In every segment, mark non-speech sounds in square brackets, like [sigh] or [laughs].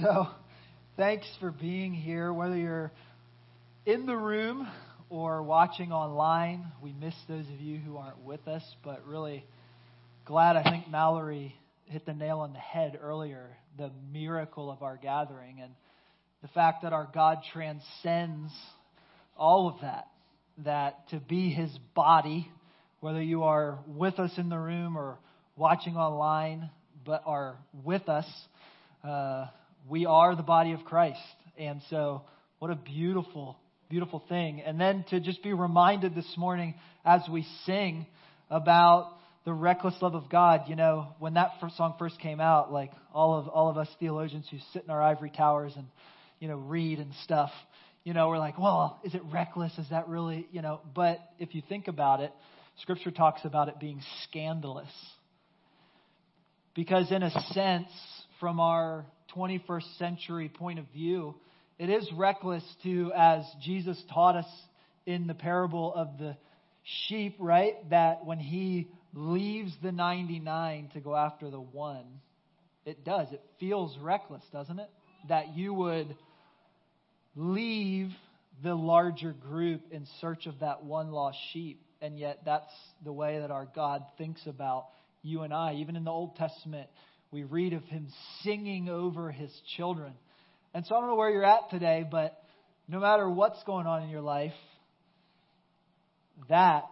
So, thanks for being here, whether you're in the room or watching online. We miss those of you who aren't with us, but really glad I think Mallory hit the nail on the head earlier the miracle of our gathering and the fact that our God transcends all of that. That to be his body, whether you are with us in the room or watching online, but are with us, uh, we are the body of Christ. And so, what a beautiful, beautiful thing. And then to just be reminded this morning as we sing about the reckless love of God. You know, when that first song first came out, like all of all of us theologians who sit in our ivory towers and you know read and stuff, you know, we're like, well, is it reckless? Is that really, you know? But if you think about it, Scripture talks about it being scandalous. Because in a sense, from our 21st century point of view, it is reckless to, as Jesus taught us in the parable of the sheep, right? That when he leaves the 99 to go after the one, it does. It feels reckless, doesn't it? That you would leave the larger group in search of that one lost sheep. And yet, that's the way that our God thinks about you and I. Even in the Old Testament, we read of him singing over his children. And so I don't know where you're at today, but no matter what's going on in your life, that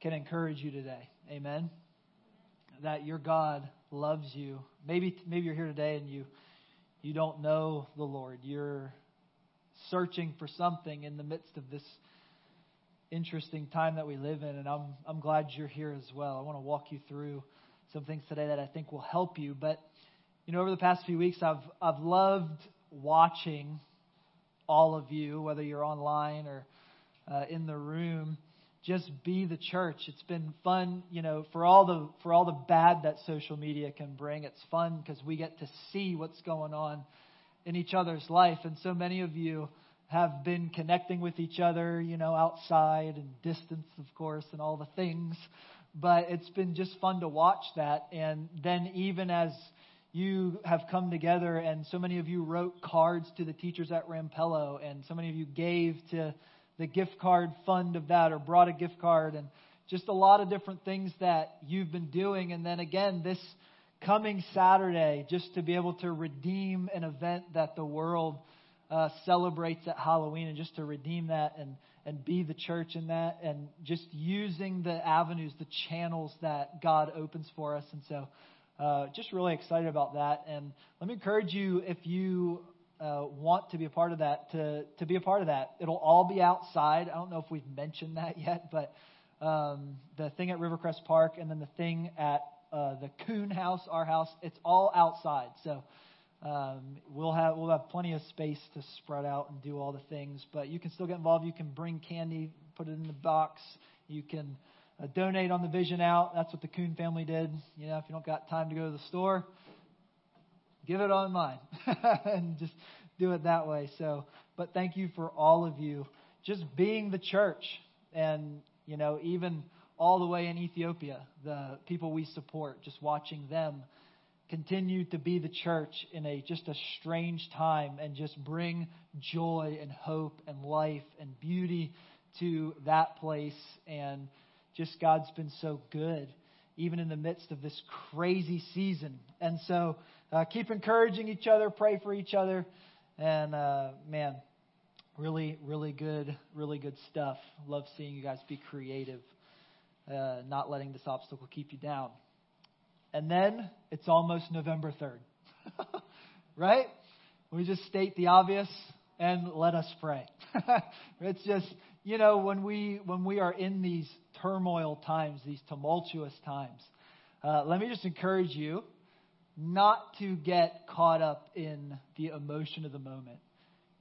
can encourage you today. Amen. That your God loves you. Maybe maybe you're here today and you you don't know the Lord. You're searching for something in the midst of this interesting time that we live in, and I'm I'm glad you're here as well. I want to walk you through some things today that I think will help you. But you know, over the past few weeks, I've I've loved watching all of you, whether you're online or uh, in the room, just be the church. It's been fun, you know, for all the for all the bad that social media can bring. It's fun because we get to see what's going on in each other's life, and so many of you have been connecting with each other, you know, outside and distance, of course, and all the things but it's been just fun to watch that. And then even as you have come together, and so many of you wrote cards to the teachers at Rampello, and so many of you gave to the gift card fund of that, or brought a gift card, and just a lot of different things that you've been doing. And then again, this coming Saturday, just to be able to redeem an event that the world uh, celebrates at Halloween, and just to redeem that and and be the church in that and just using the avenues, the channels that God opens for us. And so, uh, just really excited about that. And let me encourage you, if you uh, want to be a part of that, to, to be a part of that. It'll all be outside. I don't know if we've mentioned that yet, but um, the thing at Rivercrest Park and then the thing at uh, the Coon House, our house, it's all outside. So um, we'll have we'll have plenty of space to spread out and do all the things, but you can still get involved. You can bring candy, put it in the box. You can uh, donate on the Vision Out. That's what the Coon family did. You know, if you don't got time to go to the store, give it online [laughs] and just do it that way. So, but thank you for all of you just being the church, and you know, even all the way in Ethiopia, the people we support, just watching them continue to be the church in a just a strange time and just bring joy and hope and life and beauty to that place and just God's been so good even in the midst of this crazy season. And so uh, keep encouraging each other, pray for each other, and uh, man, really, really good, really good stuff. Love seeing you guys be creative, uh, not letting this obstacle keep you down. And then it's almost November 3rd. [laughs] right? We just state the obvious and let us pray. [laughs] it's just, you know, when we when we are in these turmoil times, these tumultuous times, uh, let me just encourage you not to get caught up in the emotion of the moment.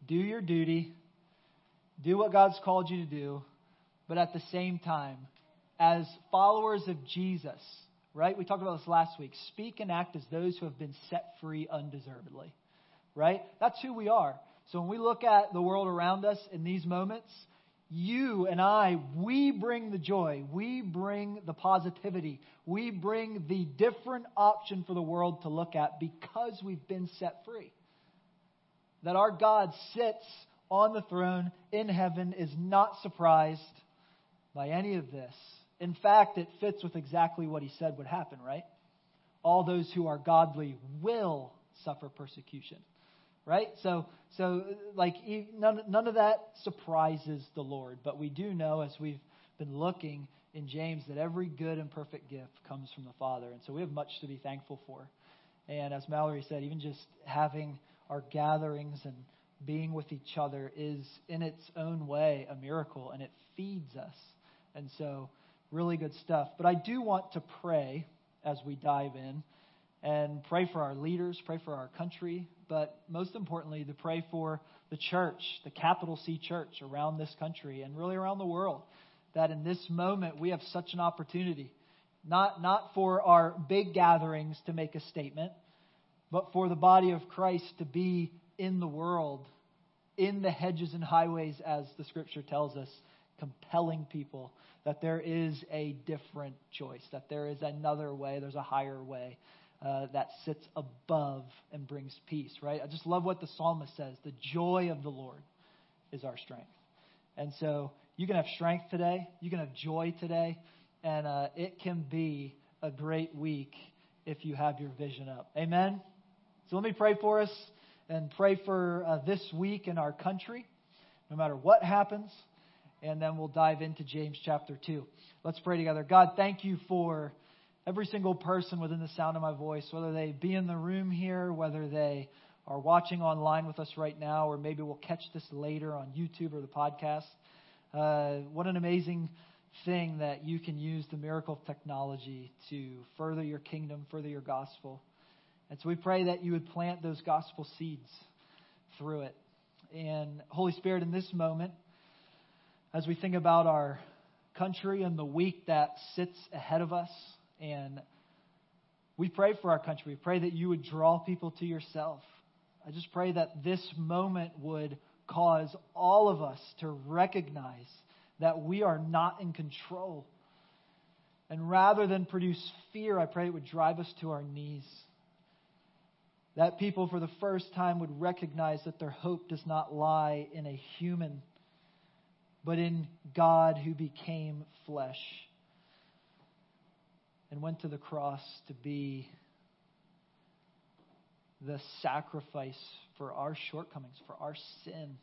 Do your duty, do what God's called you to do, but at the same time, as followers of Jesus, right? We talked about this last week. Speak and act as those who have been set free undeservedly, right? That's who we are. So when we look at the world around us in these moments, you and I, we bring the joy, we bring the positivity, we bring the different option for the world to look at because we've been set free. that our God sits on the throne in heaven, is not surprised by any of this. In fact, it fits with exactly what he said would happen, right? All those who are godly will suffer persecution, right? So, so like none, none of that surprises the Lord, but we do know as we've been looking in James that every good and perfect gift comes from the Father, and so we have much to be thankful for. And as Mallory said, even just having our gatherings and being with each other is in its own way a miracle, and it feeds us. And so, really good stuff. But I do want to pray as we dive in and pray for our leaders, pray for our country, but most importantly, to pray for the church, the capital C church around this country and really around the world. That in this moment we have such an opportunity, not, not for our big gatherings to make a statement, but for the body of Christ to be in the world, in the hedges and highways, as the scripture tells us, compelling people that there is a different choice, that there is another way, there's a higher way uh, that sits above and brings peace, right? I just love what the psalmist says the joy of the Lord is our strength. And so you can have strength today, you can have joy today, and uh, it can be a great week if you have your vision up. Amen? So let me pray for us and pray for uh, this week in our country, no matter what happens, and then we'll dive into James chapter 2. Let's pray together. God, thank you for every single person within the sound of my voice, whether they be in the room here, whether they are watching online with us right now, or maybe we'll catch this later on YouTube or the podcast. Uh, what an amazing thing that you can use the miracle of technology to further your kingdom, further your gospel. And so we pray that you would plant those gospel seeds through it. And Holy Spirit, in this moment, as we think about our country and the week that sits ahead of us, and we pray for our country. We pray that you would draw people to yourself. I just pray that this moment would cause all of us to recognize that we are not in control. And rather than produce fear, I pray it would drive us to our knees. That people, for the first time, would recognize that their hope does not lie in a human, but in God who became flesh and went to the cross to be the sacrifice for our shortcomings, for our sin.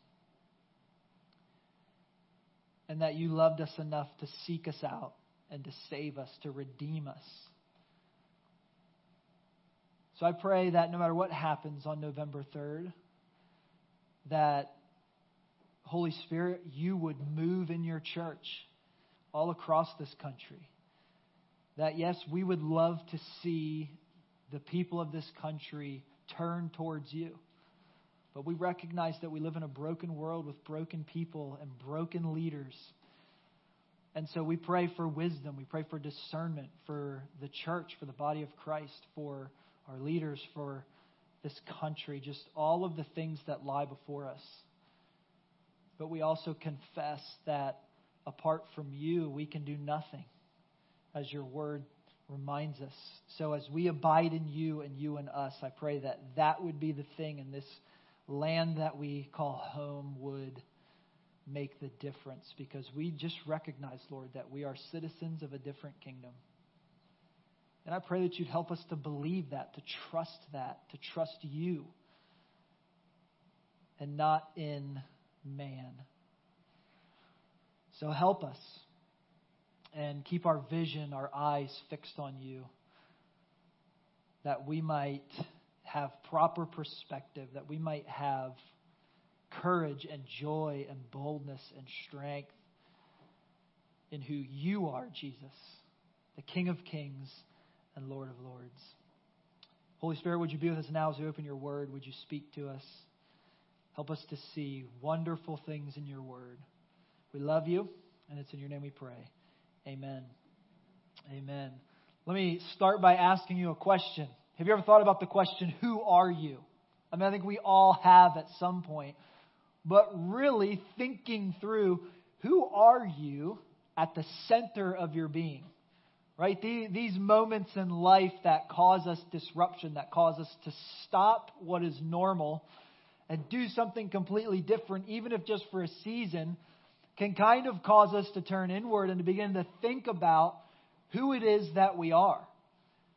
And that you loved us enough to seek us out and to save us, to redeem us. So I pray that no matter what happens on November 3rd, that Holy Spirit, you would move in your church all across this country that, yes, we would love to see the people of this country turn towards you. But we recognize that we live in a broken world with broken people and broken leaders. And so we pray for wisdom. We pray for discernment for the church, for the body of Christ, for our leaders, for this country, just all of the things that lie before us. But we also confess that apart from you, we can do nothing as your word reminds us. So as we abide in you and you in us, I pray that that would be the thing in this land that we call home would make the difference because we just recognize, Lord, that we are citizens of a different kingdom. And I pray that you'd help us to believe that, to trust that, to trust you, and not in man. So help us and keep our vision, our eyes fixed on you, that we might have proper perspective, that we might have courage and joy and boldness and strength in who you are, Jesus, the King of kings and Lord of lords. Holy Spirit, would you be with us now as we open your word? Would you speak to us? Help us to see wonderful things in your word. We love you, and it's in your name we pray. Amen. Amen. Let me start by asking you a question. Have you ever thought about the question, Who are you? I mean, I think we all have at some point. But really thinking through, Who are you at the center of your being? Right? These moments in life that cause us disruption, that cause us to stop what is normal and do something completely different, even if just for a season, can kind of cause us to turn inward and to begin to think about who it is that we are.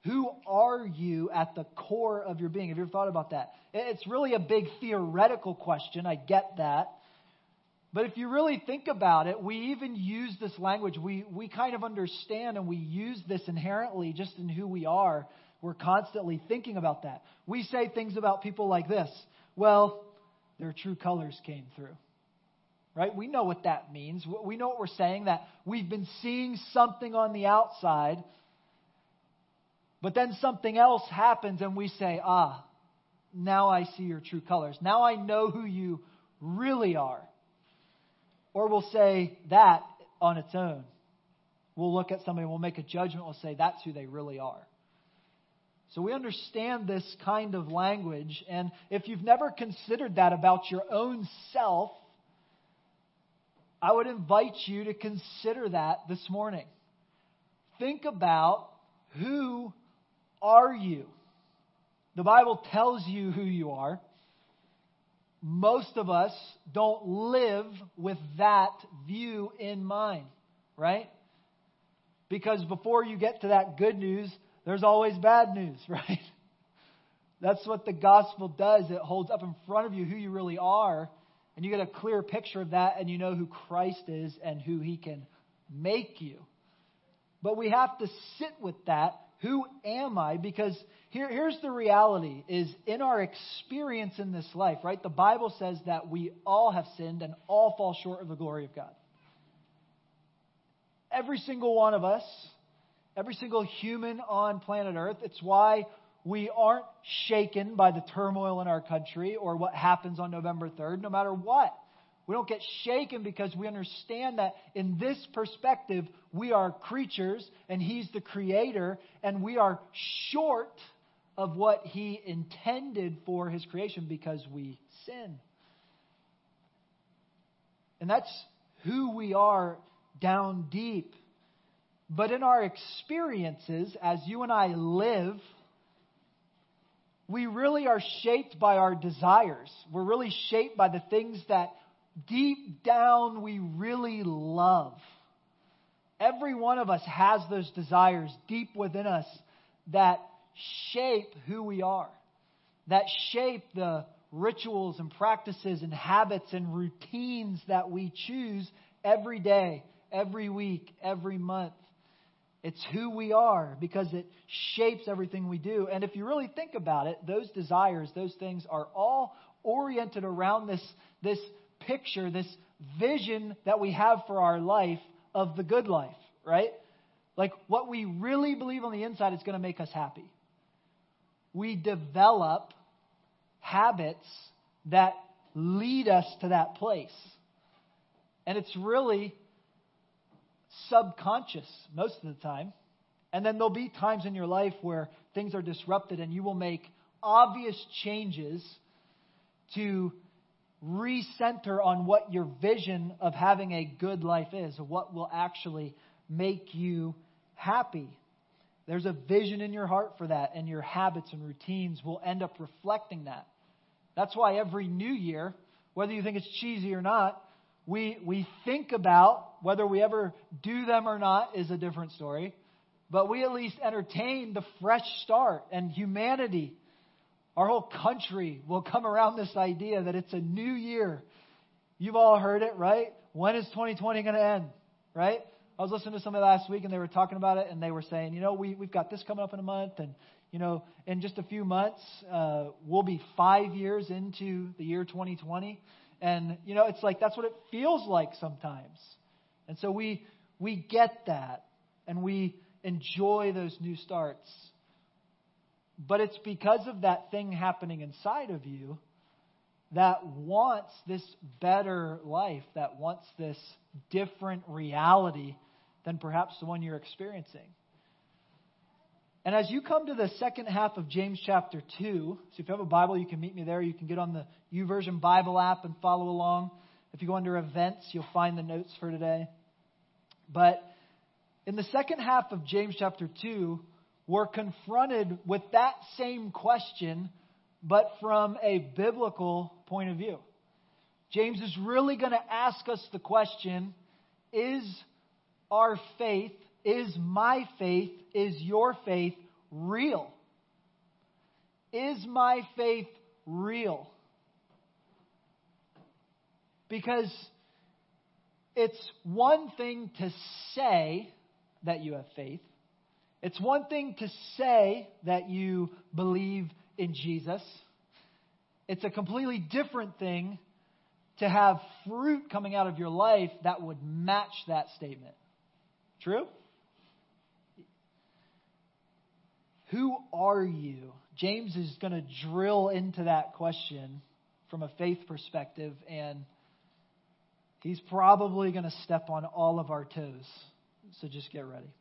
Who are you at the core of your being? Have you ever thought about that? It's really a big theoretical question. I get that. But if you really think about it, we even use this language. We, we kind of understand and we use this inherently just in who we are. We're constantly thinking about that. We say things about people like this well, their true colors came through. Right? We know what that means. We know what we're saying that we've been seeing something on the outside, but then something else happens and we say, ah, now I see your true colors. Now I know who you really are. Or we'll say that on its own. We'll look at somebody, we'll make a judgment, we'll say that's who they really are. So we understand this kind of language, and if you've never considered that about your own self, I would invite you to consider that this morning. Think about who are you? The Bible tells you who you are most of us don't live with that view in mind, right? Because before you get to that good news, there's always bad news, [laughs] right? That's what the gospel does. It holds up in front of you who you really are, and you get a clear picture of that, and you know who Christ is and who he can make you. But we have to sit with that. Who am I? Because here, here's the reality is in our experience in this life, right? The Bible says that we all have sinned and all fall short of the glory of God. Every single one of us, every single human on planet Earth, it's why we aren't shaken by the turmoil in our country or what happens on November 3rd, no matter what. We don't get shaken because we understand that in this perspective, we are creatures and He's the creator, and we are short of what he intended for his creation because we sin. And that's who we are down deep. But in our experiences, as you and I live, we really are shaped by our desires. We're really shaped by the things that deep down we really love. Every one of us has those desires deep within us that shape who we are, that shape the rituals and practices and habits and routines that we choose every day, every week, every month. It's who we are because it shapes everything we do. And if you really think about it, those desires, those things are all oriented around this, this picture, this vision that we have for our life of the good life, right? Like what we really believe on the inside is going to make us happy we develop habits that lead us to that place. And it's really subconscious most of the time. And then there'll be times in your life where things are disrupted and you will make obvious changes to recenter on what your vision of having a good life is, what will actually make you happy. There's a vision in your heart for that, and your habits and routines will end up reflecting that. That's why every new year, whether you think it's cheesy or not, we, we think about whether we ever do them or not is a different story. But we at least entertain the fresh start and humanity. Our whole country will come around this idea that it's a new year. You've all heard it, right? When is 2020 going to end? Right? I was listening to somebody last week and they were talking about it and they were saying, you know, we, we've got this coming up in a month and, you know, in just a few months, uh, we'll be five years into the year 2020. And, you know, it's like that's what it feels like sometimes. And so we, we get that and we enjoy those new starts. But it's because of that thing happening inside of you that wants this better life, that wants this different reality than perhaps the one you're experiencing. And as you come to the second half of James chapter 2, so if you have a Bible, you can meet me there. You can get on the YouVersion Bible app and follow along. If you go under events, you'll find the notes for today. But in the second half of James chapter 2, we're confronted with that same question, but from a biblical point of view. James is really going to ask us the question is our faith, is my faith, is your faith real? Is my faith real? Because it's one thing to say that you have faith. It's one thing to say that you believe in Jesus. It's a completely different thing to have fruit coming out of your life that would match that statement. True? Who are you? James is going to drill into that question from a faith perspective, and he's probably going to step on all of our toes. So just get ready.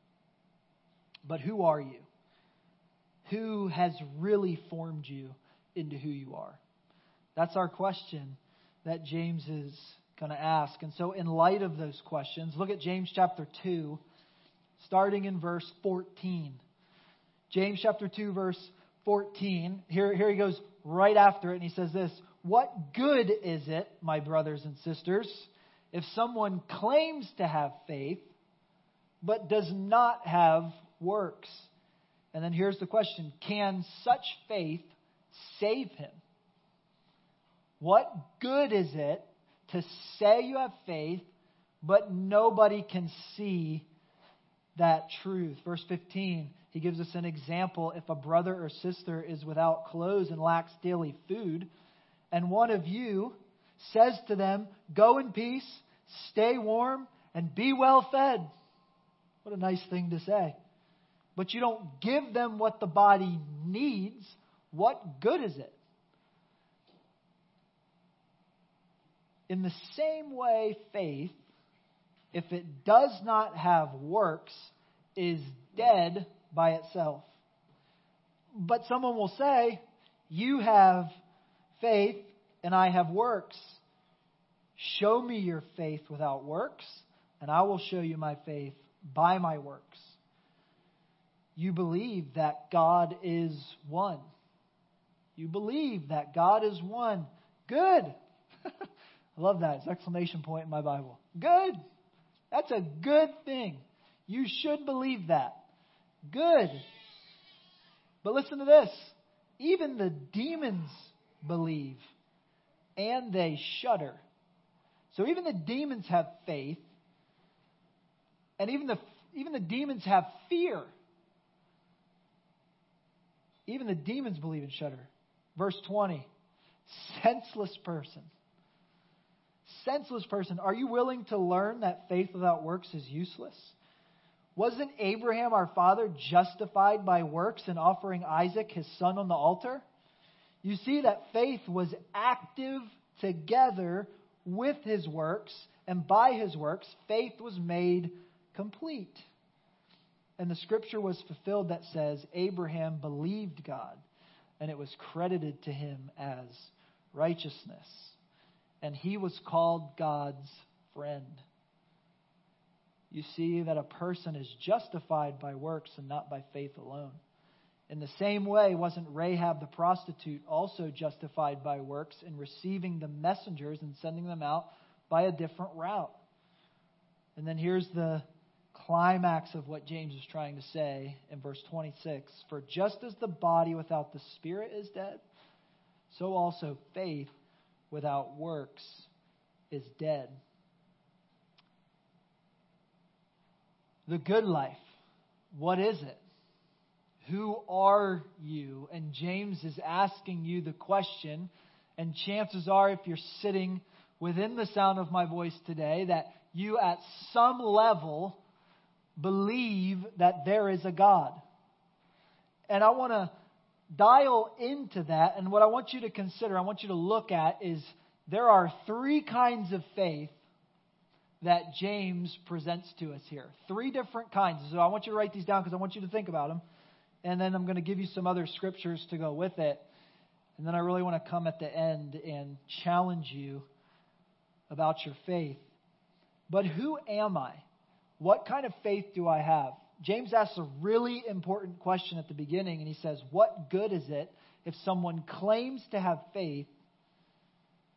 But who are you? Who has really formed you into who you are? That's our question that James is going to ask. And so, in light of those questions, look at James chapter 2, starting in verse 14. James chapter 2, verse 14. Here, here he goes right after it, and he says this What good is it, my brothers and sisters, if someone claims to have faith, but does not have works? And then here's the question Can such faith save him? What good is it to say you have faith, but nobody can see that truth? Verse 15, he gives us an example. If a brother or sister is without clothes and lacks daily food, and one of you says to them, Go in peace, stay warm, and be well fed. What a nice thing to say. But you don't give them what the body needs, what good is it? In the same way, faith, if it does not have works, is dead by itself. But someone will say, You have faith and I have works. Show me your faith without works, and I will show you my faith by my works. You believe that God is one. You believe that God is one. Good. [laughs] I love that. It's exclamation point in my Bible. Good. That's a good thing. You should believe that. Good. But listen to this. Even the demons believe and they shudder. So even the demons have faith and even the even the demons have fear. Even the demons believe and shudder. Verse 20. Senseless person senseless person, are you willing to learn that faith without works is useless? Wasn't Abraham, our father, justified by works in offering Isaac, his son, on the altar? You see that faith was active together with his works, and by his works, faith was made complete. And the scripture was fulfilled that says, Abraham believed God, and it was credited to him as righteousness and he was called God's friend. You see that a person is justified by works and not by faith alone. In the same way, wasn't Rahab the prostitute also justified by works in receiving the messengers and sending them out by a different route? And then here's the climax of what James is trying to say in verse 26 For just as the body without the spirit is dead, so also faith without works is dead. The good life, what is it? Who are you? And James is asking you the question, and chances are, if you're sitting within the sound of my voice today, that you at some level believe that there is a God. And I want to dial into that, and what I want you to consider, I want you to look at is there are three kinds of faith that James presents to us here. Three different kinds. So I want you to write these down because I want you to think about them. And then I'm going to give you some other scriptures to go with it. And then I really want to come at the end and challenge you about your faith. But who am I? What kind of faith do I have? James asks a really important question at the beginning, and he says, What good is it if someone claims to have faith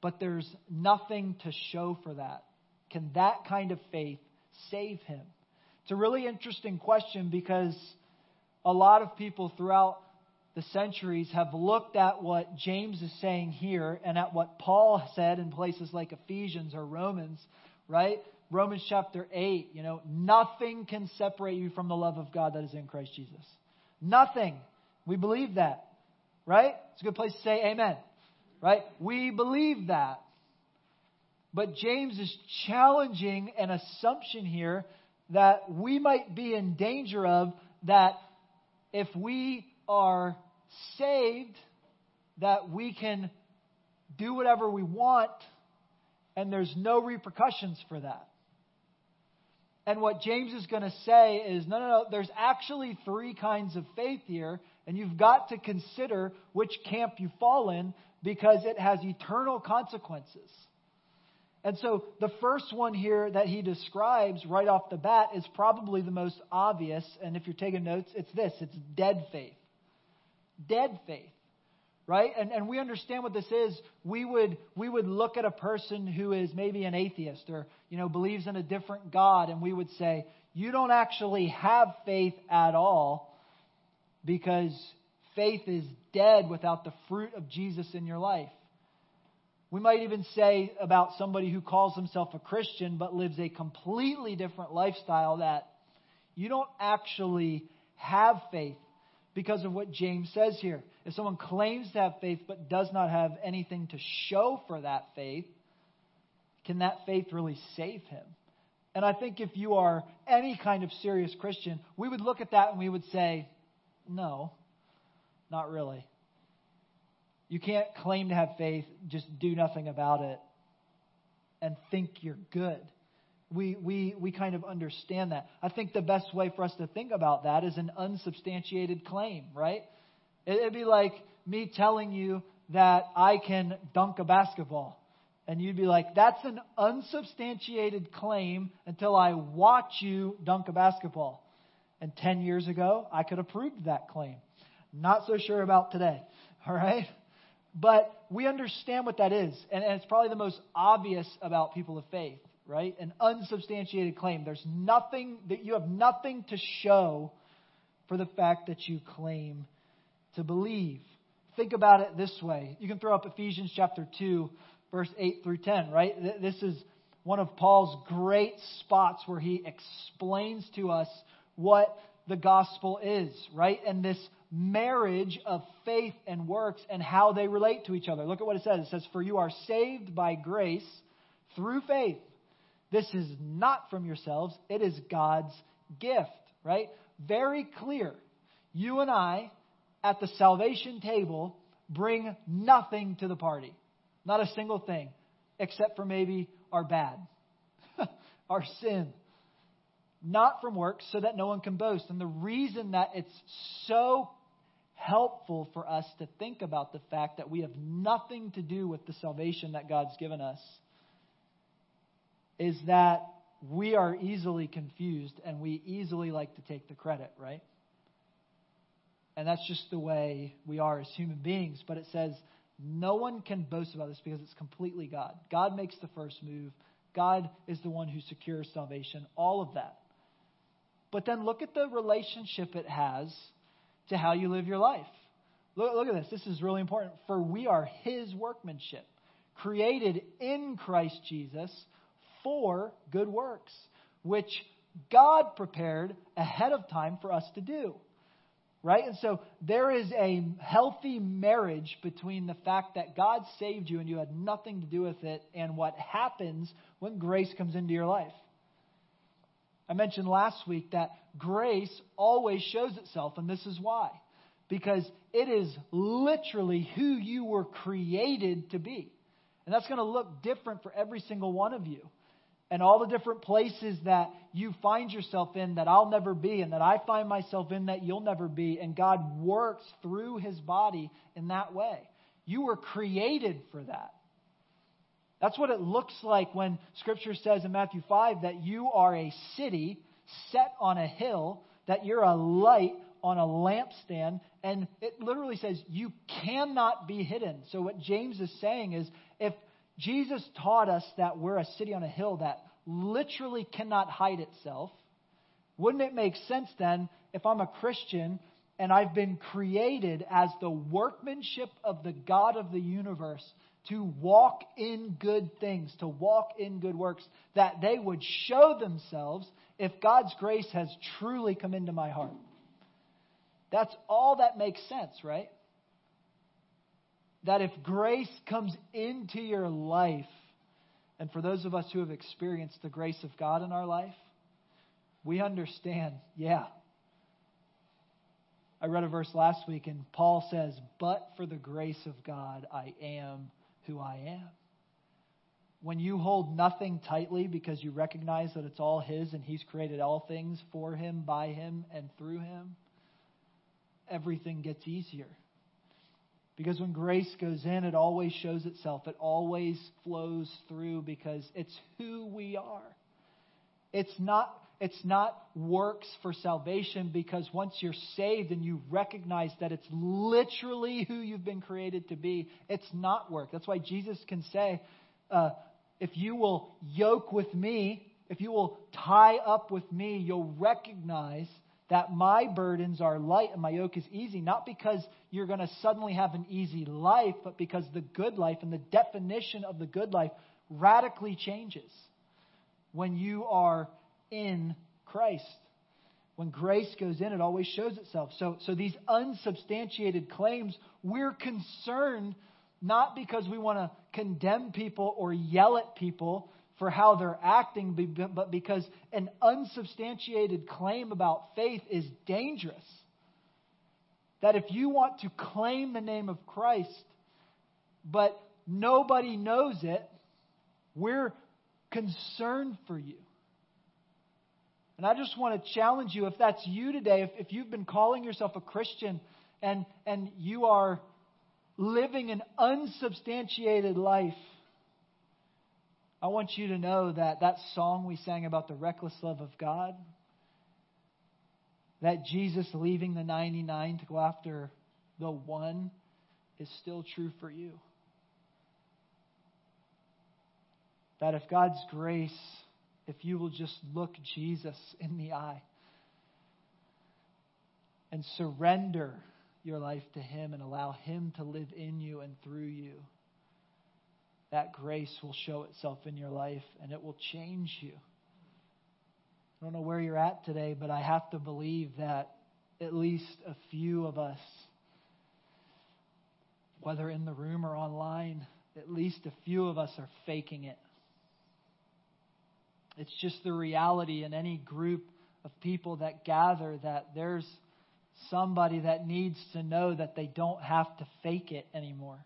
but there's nothing to show for that. Can that kind of faith save him? It's a really interesting question because a lot of people throughout the centuries have looked at what James is saying here and at what Paul said in places like Ephesians or Romans, right? Romans chapter 8, you know, nothing can separate you from the love of God that is in Christ Jesus. Nothing. We believe that, right? It's a good place to say amen, right? We believe that. But James is challenging an assumption here that we might be in danger of that if we are saved that we can do whatever we want and there's no repercussions for that. And what James is going to say is no, no, no, there's actually three kinds of faith here, and you've got to consider which camp you fall in because it has eternal consequences. And so the first one here that he describes right off the bat is probably the most obvious. And if you're taking notes, it's this. It's dead faith. Dead faith right? And and we understand what this is. We would we would look at a person who is maybe an atheist or you know believes in a different god. And we would say you don't actually have faith at all because faith is dead without the fruit of Jesus in your life we might even say about somebody who calls himself a Christian but lives a completely different lifestyle that you don't actually have faith because of what James says here. If someone claims to have faith but does not have anything to show for that faith, can that faith really save him? And I think if you are any kind of serious Christian, we would look at that and we would say, no, not really. You can't claim to have faith, just do nothing about it, and think you're good we, we, we kind of understand that. I think the best way for us to think about that is an unsubstantiated claim, right? It'd be like me telling you that I can dunk a basketball. And you'd be like, that's an unsubstantiated claim until I watch you dunk a basketball. And 10 years ago, I could have proved that claim. Not so sure about today. [laughs] All right? But we understand what that is. And, and it's probably the most obvious about people of faith right? An unsubstantiated claim. There's nothing that you have nothing to show for the fact that you claim to believe. Think about it this way. You can throw up Ephesians chapter 2, verse 8 through 10, right? This is one of Paul's great spots where he explains to us what the gospel is, right? And this marriage of faith and works and how they relate to each other. Look at what it says. It says, For you are saved by grace through faith. This is not from yourselves, it is God's gift, right? Very clear. You and I at the salvation table bring nothing to the party. Not a single thing, except for maybe our bad, [laughs] our sin. Not from works, so that no one can boast. And the reason that it's so helpful for us to think about the fact that we have nothing to do with the salvation that God's given us is that we are easily confused and we easily like to take the credit, right? And that's just the way we are as human beings. But it says no one can boast about this because it's completely God. God makes the first move, God is the one who secures salvation, all of that. But then look at the relationship it has to how you live your life. Look, look at this. This is really important. For we are His workmanship, created in Christ Jesus for good works, which God prepared ahead of time for us to do. Right? And so there is a healthy marriage between the fact that God saved you and you had nothing to do with it and what happens when grace comes into your life. I mentioned last week that grace always shows itself, and this is why. Because it is literally who you were created to be. And that's going to look different for every single one of you and all the different places that you find yourself in that I'll never be, and that I find myself in that you'll never be. And God works through his body in that way. You were created for that. That's what it looks like when Scripture says in Matthew 5 that you are a city set on a hill, that you're a light on a lampstand, and it literally says you cannot be hidden. So, what James is saying is if Jesus taught us that we're a city on a hill that literally cannot hide itself. Wouldn't it make sense then if I'm a Christian and I've been created as the workmanship of the God of the universe to walk in good things, to walk in good works, that they would show themselves if God's grace has truly come into my heart? That's all that makes sense, right? That if grace comes into your life, and for those of us who have experienced the grace of God in our life, we understand, yeah. I read a verse last week, and Paul says, But for the grace of God, I am who I am. When you hold nothing tightly because you recognize that it's all His and He's created all things for Him, by Him, and through Him, everything gets easier. Because when grace goes in, it always shows itself. It always flows through because it's who we are. It's not, it's not works for salvation because once you're saved and you recognize that it's literally who you've been created to be, it's not work. That's why Jesus can say, uh, if you will yoke with me, if you will tie up with me, you'll recognize that my burdens are light and my yoke is easy, not because you're going to suddenly have an easy life, but because the good life and the definition of the good life radically changes when you are in Christ. When grace goes in, it always shows itself. So, so these unsubstantiated claims, we're concerned not because we want to condemn people or yell at people for how they're acting, but because an unsubstantiated claim about faith is dangerous. That if you want to claim the name of Christ, but nobody knows it, we're concerned for you. And I just want to challenge you if that's you today, if, if you've been calling yourself a Christian and, and you are living an unsubstantiated life, I want you to know that that song we sang about the reckless love of God, that Jesus leaving the 99 to go after the one, is still true for you. That if God's grace, if you will just look Jesus in the eye and surrender your life to Him and allow Him to live in you and through you that grace will show itself in your life and it will change you. I don't know where you're at today, but I have to believe that at least a few of us, whether in the room or online, at least a few of us are faking it. It's just the reality in any group of people that gather that there's somebody that needs to know that they don't have to fake it anymore.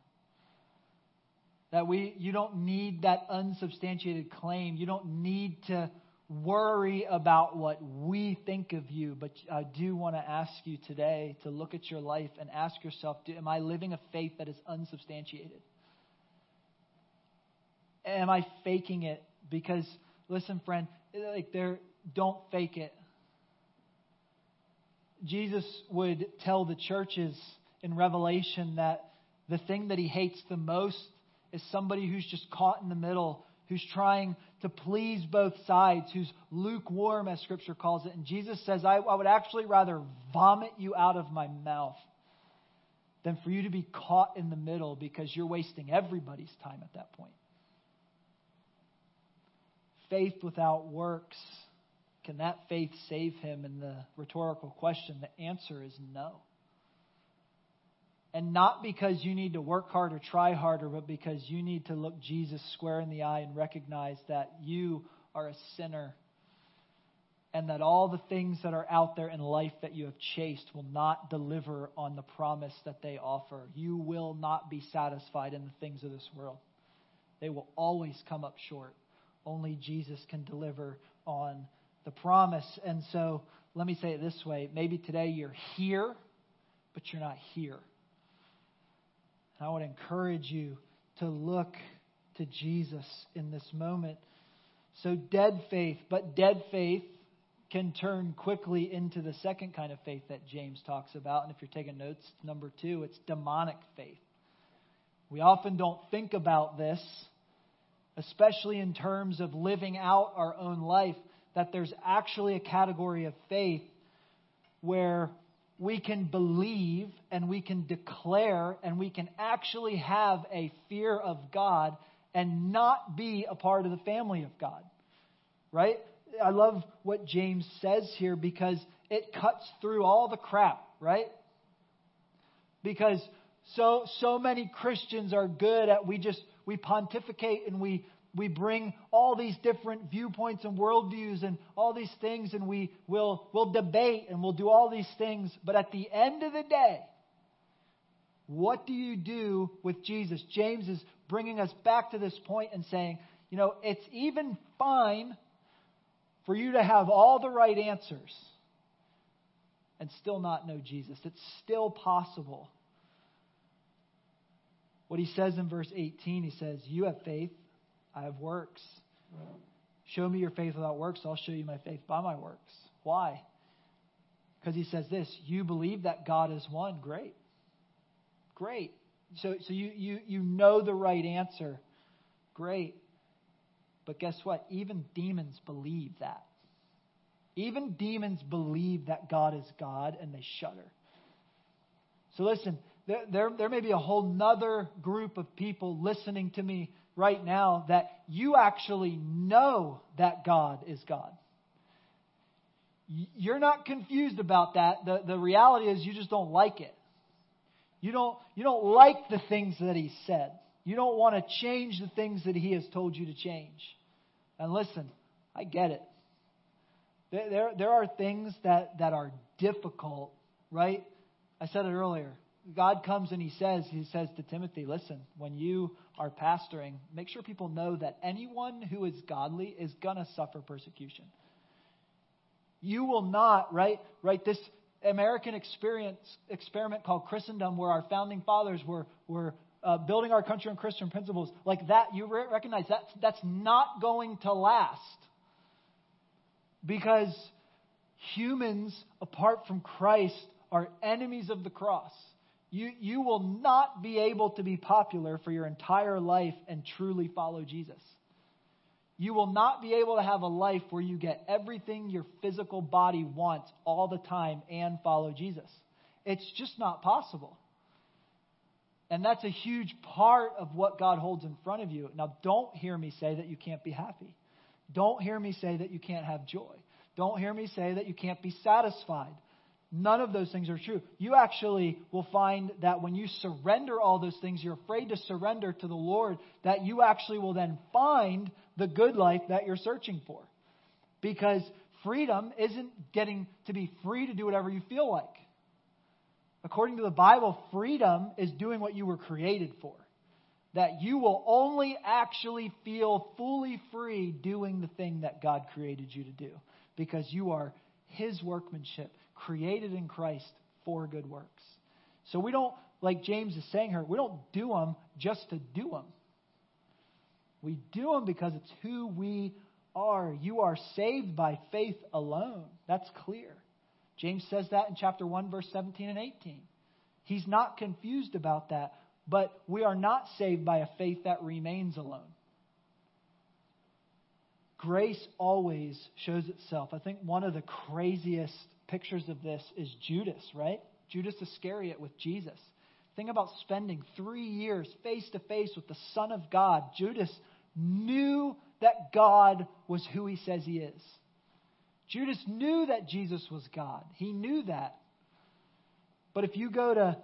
That we, you don't need that unsubstantiated claim. You don't need to worry about what we think of you. But I do want to ask you today to look at your life and ask yourself, am I living a faith that is unsubstantiated? Am I faking it? Because, listen, friend, like there, don't fake it. Jesus would tell the churches in Revelation that the thing that he hates the most is somebody who's just caught in the middle, who's trying to please both sides, who's lukewarm, as Scripture calls it. And Jesus says, I, I would actually rather vomit you out of my mouth than for you to be caught in the middle because you're wasting everybody's time at that point. Faith without works, can that faith save him? And the rhetorical question, the answer is no. And not because you need to work harder, try harder, but because you need to look Jesus square in the eye and recognize that you are a sinner and that all the things that are out there in life that you have chased will not deliver on the promise that they offer. You will not be satisfied in the things of this world, they will always come up short. Only Jesus can deliver on the promise. And so, let me say it this way maybe today you're here, but you're not here. And I would encourage you to look to Jesus in this moment. So, dead faith, but dead faith can turn quickly into the second kind of faith that James talks about. And if you're taking notes, number two, it's demonic faith. We often don't think about this, especially in terms of living out our own life, that there's actually a category of faith where we can believe and we can declare and we can actually have a fear of God and not be a part of the family of God. Right? I love what James says here because it cuts through all the crap, right? Because so so many Christians are good at we just we pontificate and we we bring all these different viewpoints and worldviews and all these things and we will we'll debate and we'll do all these things. But at the end of the day what do you do with Jesus? James is bringing us back to this point and saying you know it's even fine for you to have all the right answers and still not know Jesus. It's still possible what he says in verse 18 he says you have faith I have works. Show me your faith without works, I'll show you my faith by my works. Why? Because he says this you believe that God is one. Great. Great. So, so you, you, you know the right answer. Great. But guess what? Even demons believe that. Even demons believe that God is God and they shudder. So listen, there, there, there may be a whole nother group of people listening to me right now that you actually know that God is God. You're not confused about that. The, the reality is you just don't like it. You don't, you don't like the things that he said. You don't want to change the things that he has told you to change. And listen, I get it. There, there, there are things that, that are difficult, right? I said it earlier. God comes and he says, he says to Timothy, listen, when you are pastoring, make sure people know that anyone who is godly is going to suffer persecution. You will not, right? Right, this American experience experiment called Christendom, where our founding fathers were were uh, building our country on Christian principles, like that, you re- recognize that that's not going to last because humans apart from Christ are enemies of the cross. You, you will not be able to be popular for your entire life and truly follow Jesus. You will not be able to have a life where you get everything your physical body wants all the time and follow Jesus. It's just not possible. And that's a huge part of what God holds in front of you. Now, don't hear me say that you can't be happy. Don't hear me say that you can't have joy. Don't hear me say that you can't be satisfied. None of those things are true. You actually will find that when you surrender all those things, you're afraid to surrender to the Lord, that you actually will then find the good life that you're searching for. Because freedom isn't getting to be free to do whatever you feel like. According to the Bible, freedom is doing what you were created for. That you will only actually feel fully free doing the thing that God created you to do. Because you are His workmanship created in Christ for good works. So we don't, like James is saying here, we don't do them just to do them. We do them because it's who we are. You are saved by faith alone. That's clear. James says that in chapter 1, verse 17 and 18. He's not confused about that, but we are not saved by a faith that remains alone. Grace always shows itself. I think one of the craziest pictures of this is Judas, right? Judas Iscariot with Jesus. Think about spending three years face to face with the Son of God. Judas knew that God was who he says he is. Judas knew that Jesus was God. He knew that. But if you go to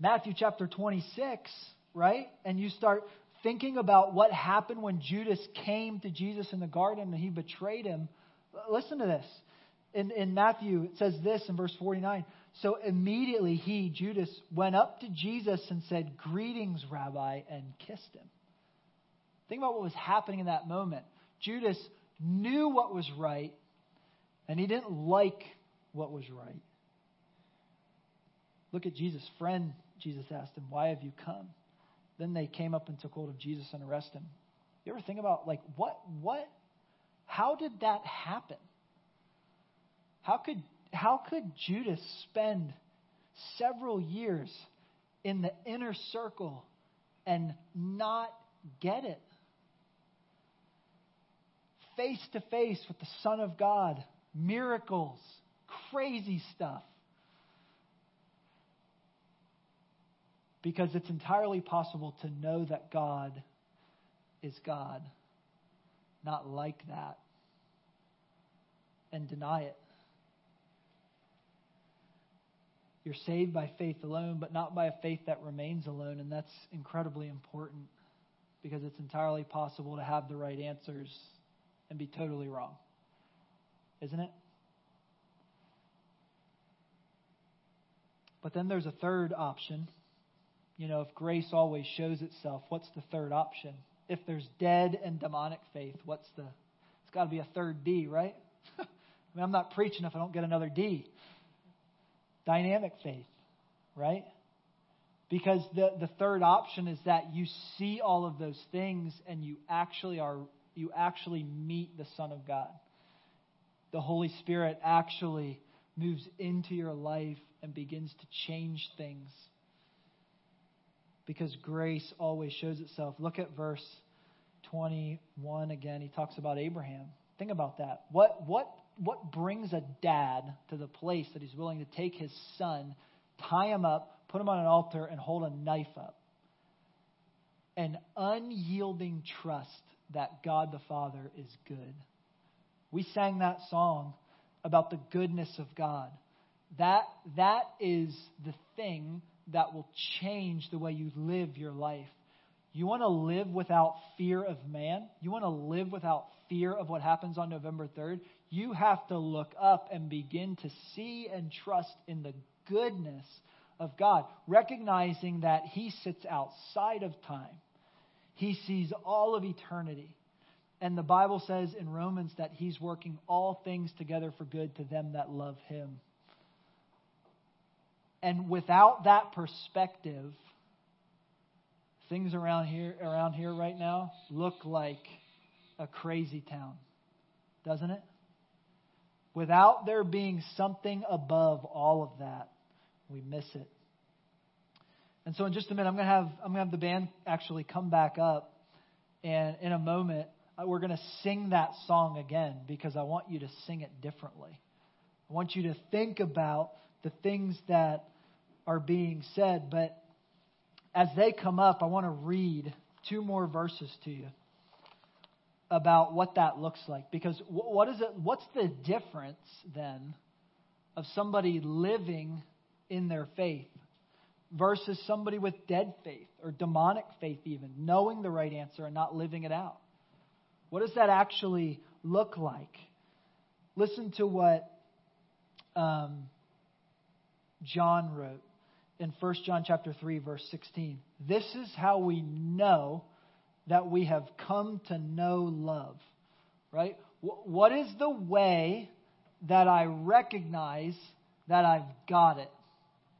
Matthew chapter 26, right, and you start thinking about what happened when Judas came to Jesus in the garden and he betrayed him, listen to this in, in Matthew, it says this in verse 49. So immediately he, Judas, went up to Jesus and said, Greetings, Rabbi, and kissed him. Think about what was happening in that moment. Judas knew what was right, and he didn't like what was right. Look at Jesus' friend. Jesus asked him, Why have you come? Then they came up and took hold of Jesus and arrested him. You ever think about, like, what, what, how did that happen? How could, how could Judas spend several years in the inner circle and not get it? face to face with the Son of God, miracles, crazy stuff. Because it's entirely possible to know that God is God, not like that, and deny it. You're saved by faith alone, but not by a faith that remains alone, and that's incredibly important because it's entirely possible to have the right answers and be totally wrong. Isn't it? But then there's a third option. You know, if grace always shows itself, what's the third option? If there's dead and demonic faith, what's the. It's got to be a third D, right? [laughs] I mean, I'm not preaching if I don't get another D. Dynamic faith, right? Because the, the third option is that you see all of those things and you actually are you actually meet the Son of God. The Holy Spirit actually moves into your life and begins to change things. Because grace always shows itself. Look at verse 21 again. He talks about Abraham. Think about that. What, what, what brings a dad to the place that he's willing to take his son, tie him up, put him on an altar, and hold a knife up? An unyielding trust that God the Father is good. We sang that song about the goodness of God. That, that is the thing that will change the way you live your life. You want to live without fear of man? You want to live without fear of what happens on November 3rd? You have to look up and begin to see and trust in the goodness of God, recognizing that He sits outside of time. He sees all of eternity. And the Bible says in Romans that He's working all things together for good to them that love Him. And without that perspective, things around here around here right now look like a crazy town, doesn't it? Without there being something above all of that, we miss it. And so in just a minute I'm going to have I'm to have the band actually come back up and in a moment uh, we're going to sing that song again because I want you to sing it differently. I want you to think about the things that are being said, but as they come up, I want to read two more verses to you about what that looks like. Because what is it? What's the difference then of somebody living in their faith versus somebody with dead faith or demonic faith, even knowing the right answer and not living it out? What does that actually look like? Listen to what um, John wrote in 1 John chapter 3 verse 16. This is how we know that we have come to know love. Right? What is the way that I recognize that I've got it?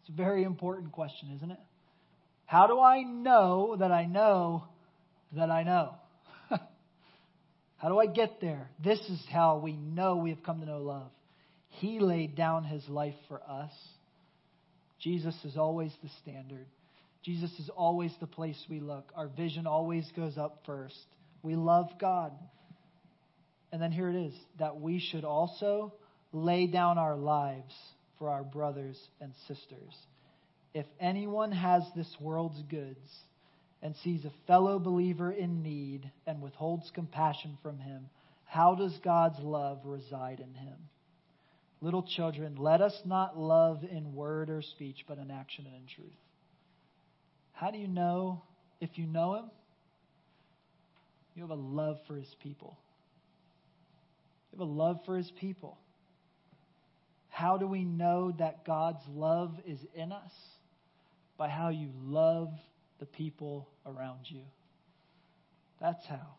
It's a very important question, isn't it? How do I know that I know that I know? [laughs] how do I get there? This is how we know we have come to know love. He laid down his life for us. Jesus is always the standard. Jesus is always the place we look. Our vision always goes up first. We love God. And then here it is that we should also lay down our lives for our brothers and sisters. If anyone has this world's goods and sees a fellow believer in need and withholds compassion from him, how does God's love reside in him? Little children, let us not love in word or speech, but in action and in truth. How do you know if you know Him? You have a love for His people. You have a love for His people. How do we know that God's love is in us? By how you love the people around you. That's how.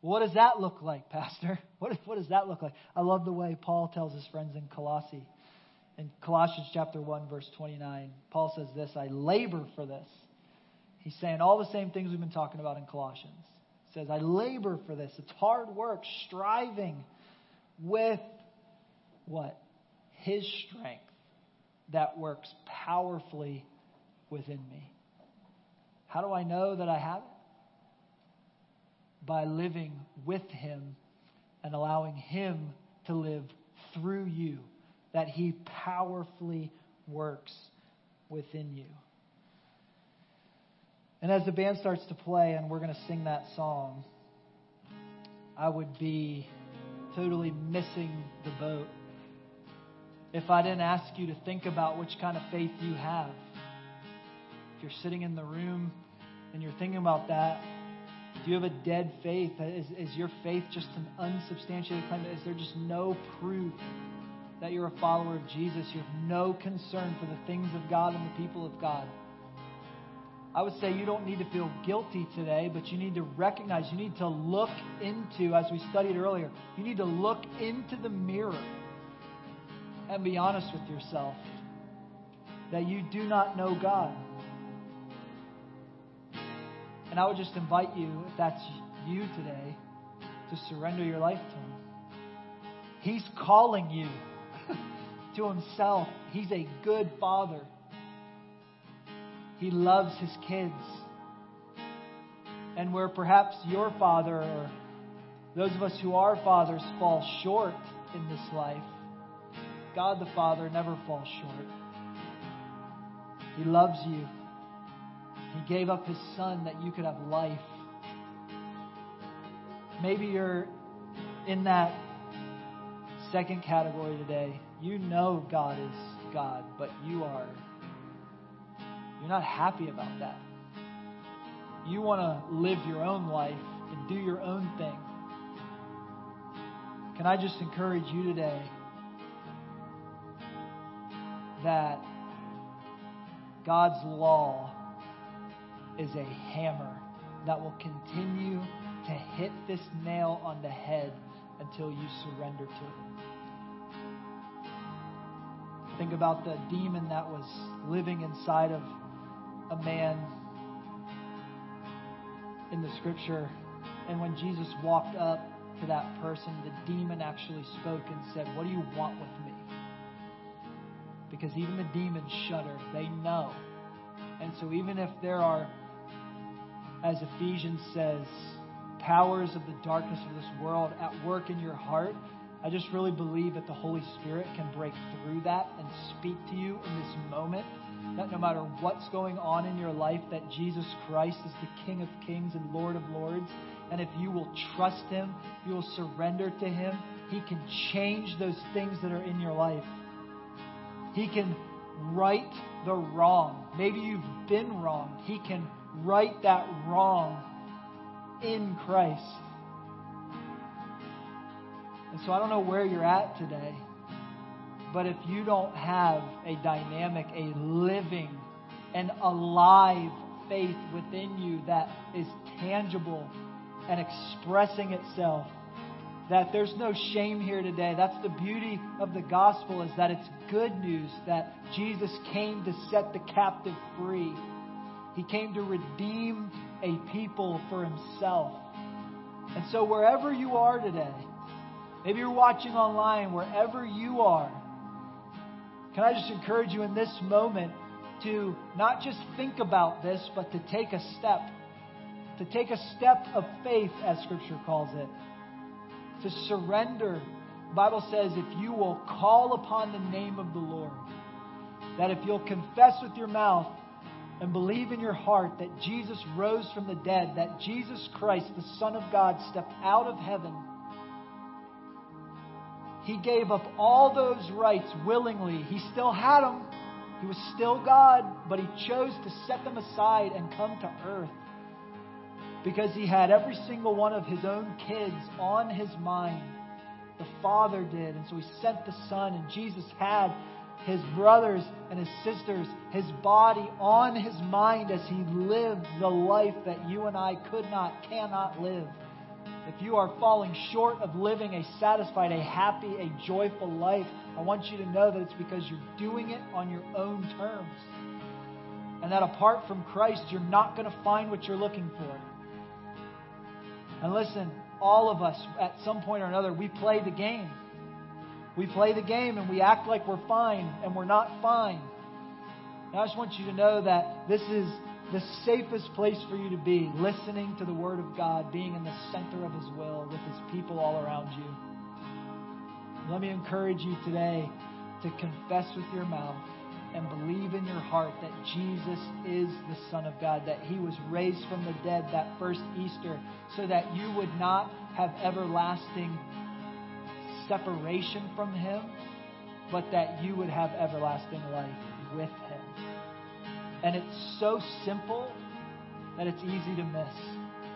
What does that look like, Pastor? [laughs] What, what does that look like? I love the way Paul tells his friends in Colossae. In Colossians chapter 1, verse 29, Paul says this I labor for this. He's saying all the same things we've been talking about in Colossians. He says, I labor for this. It's hard work, striving with what? His strength that works powerfully within me. How do I know that I have it? by living with Him and allowing Him to live through you, that He powerfully works within you. And as the band starts to play and we're going to sing that song, I would be totally missing the boat if I didn't ask you to think about which kind of faith you have. If you're sitting in the room and you're thinking about that, do you have a dead faith? Is, is your faith just an unsubstantiated claim? Is there just no proof that you're a follower of Jesus? You have no concern for the things of God and the people of God? I would say you don't need to feel guilty today, but you need to recognize, you need to look into, as we studied earlier, you need to look into the mirror and be honest with yourself that you do not know God. And I would just invite you, if that's you today, to surrender your life to Him. He's calling you to Himself. He's a good Father. He loves his kids. And where perhaps your father or those of us who are fathers fall short in this life, God the Father never falls short. He loves you. He gave up his son that you could have life. Maybe you're in that second category today. You know God is God, but you are you're not happy about that. You want to live your own life and do your own thing. Can I just encourage you today that God's law is a hammer that will continue to hit this nail on the head until you surrender to it. Think about the demon that was living inside of a man in the scripture, and when Jesus walked up to that person, the demon actually spoke and said, What do you want with me? Because even the demons shudder, they know. And so, even if there are, as Ephesians says, powers of the darkness of this world at work in your heart, I just really believe that the Holy Spirit can break through that and speak to you in this moment that no matter what's going on in your life, that Jesus Christ is the King of kings and Lord of lords. And if you will trust Him, you will surrender to Him, He can change those things that are in your life. He can right the wrong. Maybe you've been wrong. He can right that wrong in Christ. And so I don't know where you're at today. But if you don't have a dynamic, a living, and alive faith within you that is tangible and expressing itself, that there's no shame here today. That's the beauty of the gospel is that it's good news that Jesus came to set the captive free. He came to redeem a people for himself. And so wherever you are today, maybe you're watching online, wherever you are, can I just encourage you in this moment to not just think about this, but to take a step? To take a step of faith, as Scripture calls it. To surrender. The Bible says if you will call upon the name of the Lord, that if you'll confess with your mouth and believe in your heart that Jesus rose from the dead, that Jesus Christ, the Son of God, stepped out of heaven he gave up all those rights willingly. He still had them. He was still God, but he chose to set them aside and come to earth because he had every single one of his own kids on his mind. The Father did. And so he sent the Son, and Jesus had his brothers and his sisters, his body on his mind as he lived the life that you and I could not, cannot live. If you are falling short of living a satisfied, a happy, a joyful life, I want you to know that it's because you're doing it on your own terms. And that apart from Christ, you're not going to find what you're looking for. And listen, all of us, at some point or another, we play the game. We play the game and we act like we're fine and we're not fine. And I just want you to know that this is the safest place for you to be, listening to the Word of God, being in the center of His will with His people all around you. Let me encourage you today to confess with your mouth and believe in your heart that Jesus is the Son of God, that He was raised from the dead that first Easter, so that you would not have everlasting separation from Him, but that you would have everlasting life with Him. And it's so simple that it's easy to miss.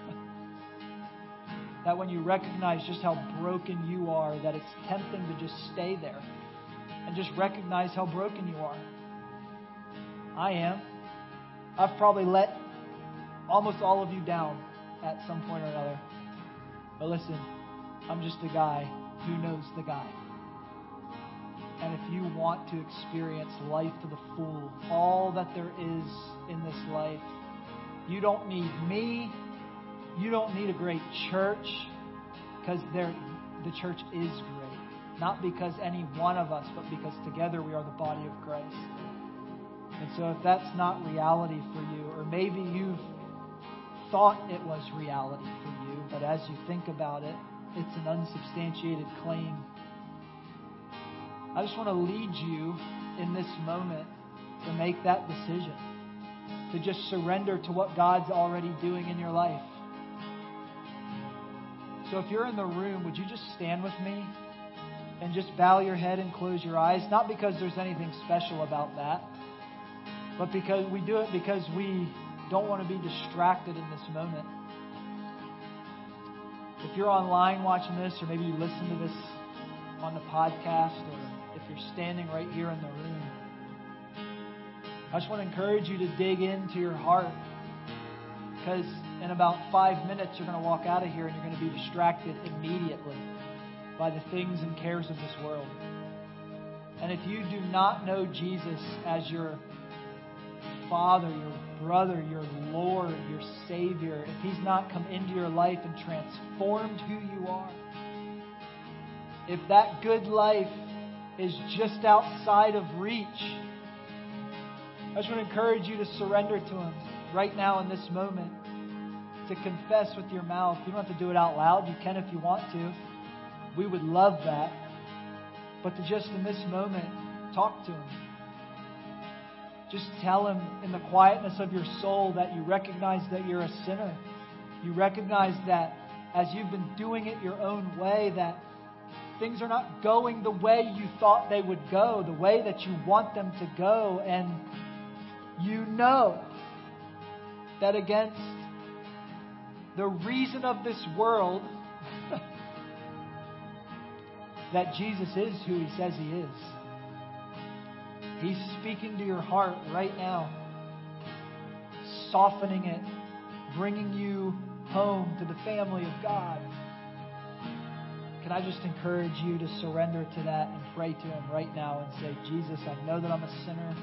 [laughs] that when you recognize just how broken you are, that it's tempting to just stay there and just recognize how broken you are. I am. I've probably let almost all of you down at some point or another. But listen, I'm just a guy who knows the guy. And if you want to experience life to the full, all that there is in this life, you don't need me. You don't need a great church because the church is great. Not because any one of us, but because together we are the body of Christ. And so if that's not reality for you, or maybe you've thought it was reality for you, but as you think about it, it's an unsubstantiated claim. I just want to lead you in this moment to make that decision, to just surrender to what God's already doing in your life. So if you're in the room, would you just stand with me and just bow your head and close your eyes? Not because there's anything special about that but because we do it because we don't want to be distracted in this moment. If you're online watching this, or maybe you listen to this on the podcast, or you're standing right here in the room, I just want to encourage you to dig into your heart because in about five minutes you're going to walk out of here and you're going to be distracted immediately by the things and cares of this world. And if you do not know Jesus as your Father, your brother, your Lord, your Savior, if He's not come into your life and transformed who you are, if that good life is just outside of reach, I just want to encourage you to surrender to Him right now in this moment, to confess with your mouth. You don't have to do it out loud, you can if you want to. We would love that. But to just in this moment, talk to Him. Just tell Him in the quietness of your soul that you recognize that you're a sinner. You recognize that as you've been doing it your own way, that things are not going the way you thought they would go, the way that you want them to go. And you know that against the reason of this world, [laughs] that Jesus is who He says He is. He's speaking to your heart right now, softening it, bringing you home to the family of God. Can I just encourage you to surrender to that and pray to Him right now and say, Jesus, I know that I'm a sinner.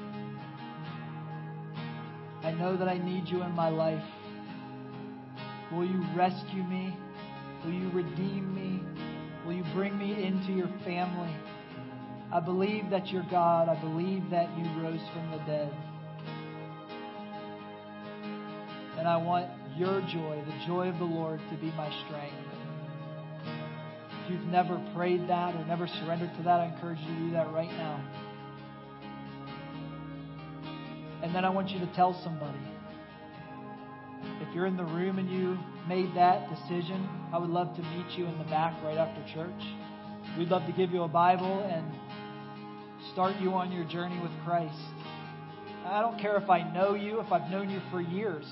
I know that I need you in my life. Will you rescue me? Will you redeem me? Will you bring me into your family? I believe that you're God. I believe that you rose from the dead. And I want your joy, the joy of the Lord, to be my strength. If you've never prayed that or never surrendered to that, I encourage you to do that right now. And then I want you to tell somebody. If you're in the room and you made that decision, I would love to meet you in the back right after church. We'd love to give you a Bible and start you on your journey with Christ. I don't care if I know you, if I've known you for years,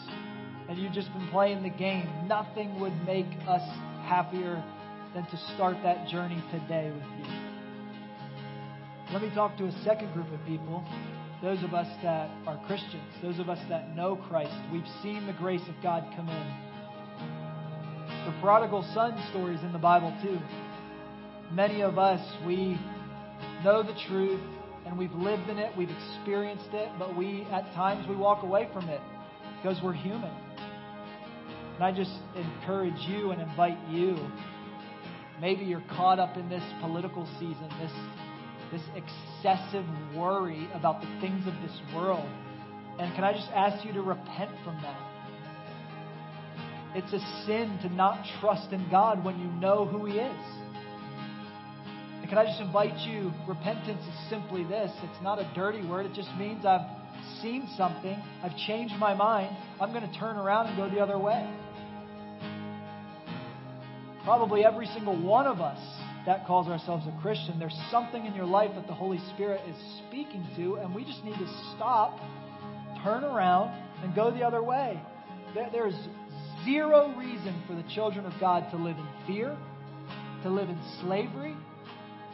and you've just been playing the game. Nothing would make us happier than to start that journey today with you. Let me talk to a second group of people. Those of us that are Christians, those of us that know Christ, we've seen the grace of God come in. The prodigal son stories in the Bible, too. Many of us, we know the truth and we've lived in it, we've experienced it, but we at times we walk away from it because we're human. And I just encourage you and invite you. Maybe you're caught up in this political season, this this excessive worry about the things of this world. And can I just ask you to repent from that? It's a sin to not trust in God when you know who He is. And can I just invite you? Repentance is simply this it's not a dirty word, it just means I've seen something, I've changed my mind, I'm going to turn around and go the other way. Probably every single one of us that calls ourselves a Christian, there's something in your life that the Holy Spirit is speaking to, and we just need to stop, turn around, and go the other way. There's zero reason for the children of God to live in fear, to live in slavery,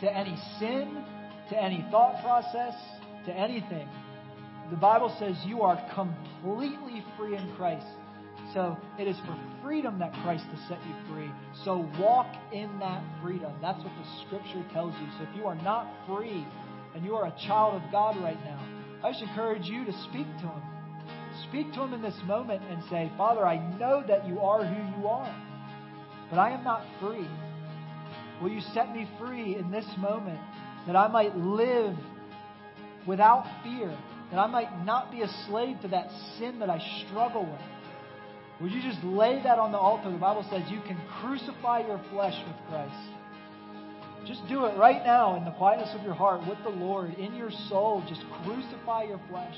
to any sin, to any thought process, to anything. The Bible says you are completely free in Christ. So it is for freedom that Christ has set you free. So walk in that freedom. That's what the scripture tells you. So if you are not free and you are a child of God right now, I just encourage you to speak to Him. Speak to Him in this moment and say, Father, I know that you are who you are, but I am not free. Will you set me free in this moment that I might live without fear, that I might not be a slave to that sin that I struggle with? Would you just lay that on the altar? The Bible says you can crucify your flesh with Christ. Just do it right now in the quietness of your heart with the Lord, in your soul. Just crucify your flesh.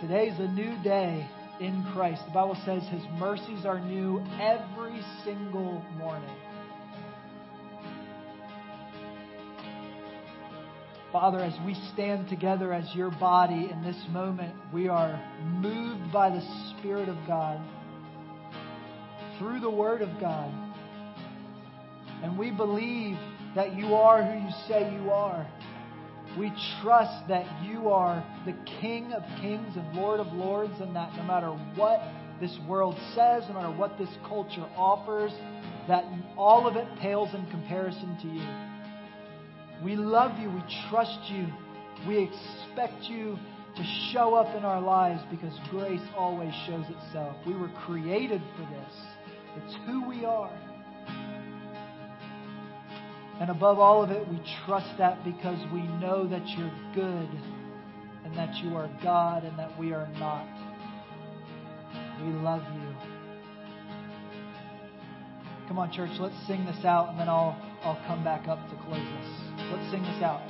Today is a new day in Christ. The Bible says his mercies are new every single morning. Father, as we stand together as your body in this moment, we are moved by the Spirit of God through the Word of God. And we believe that you are who you say you are. We trust that you are the King of kings and Lord of lords, and that no matter what this world says, no matter what this culture offers, that all of it pales in comparison to you. We love you. We trust you. We expect you to show up in our lives because grace always shows itself. We were created for this, it's who we are. And above all of it, we trust that because we know that you're good and that you are God and that we are not. We love you. Come on, church, let's sing this out and then I'll, I'll come back up to close this. Let's sing this out.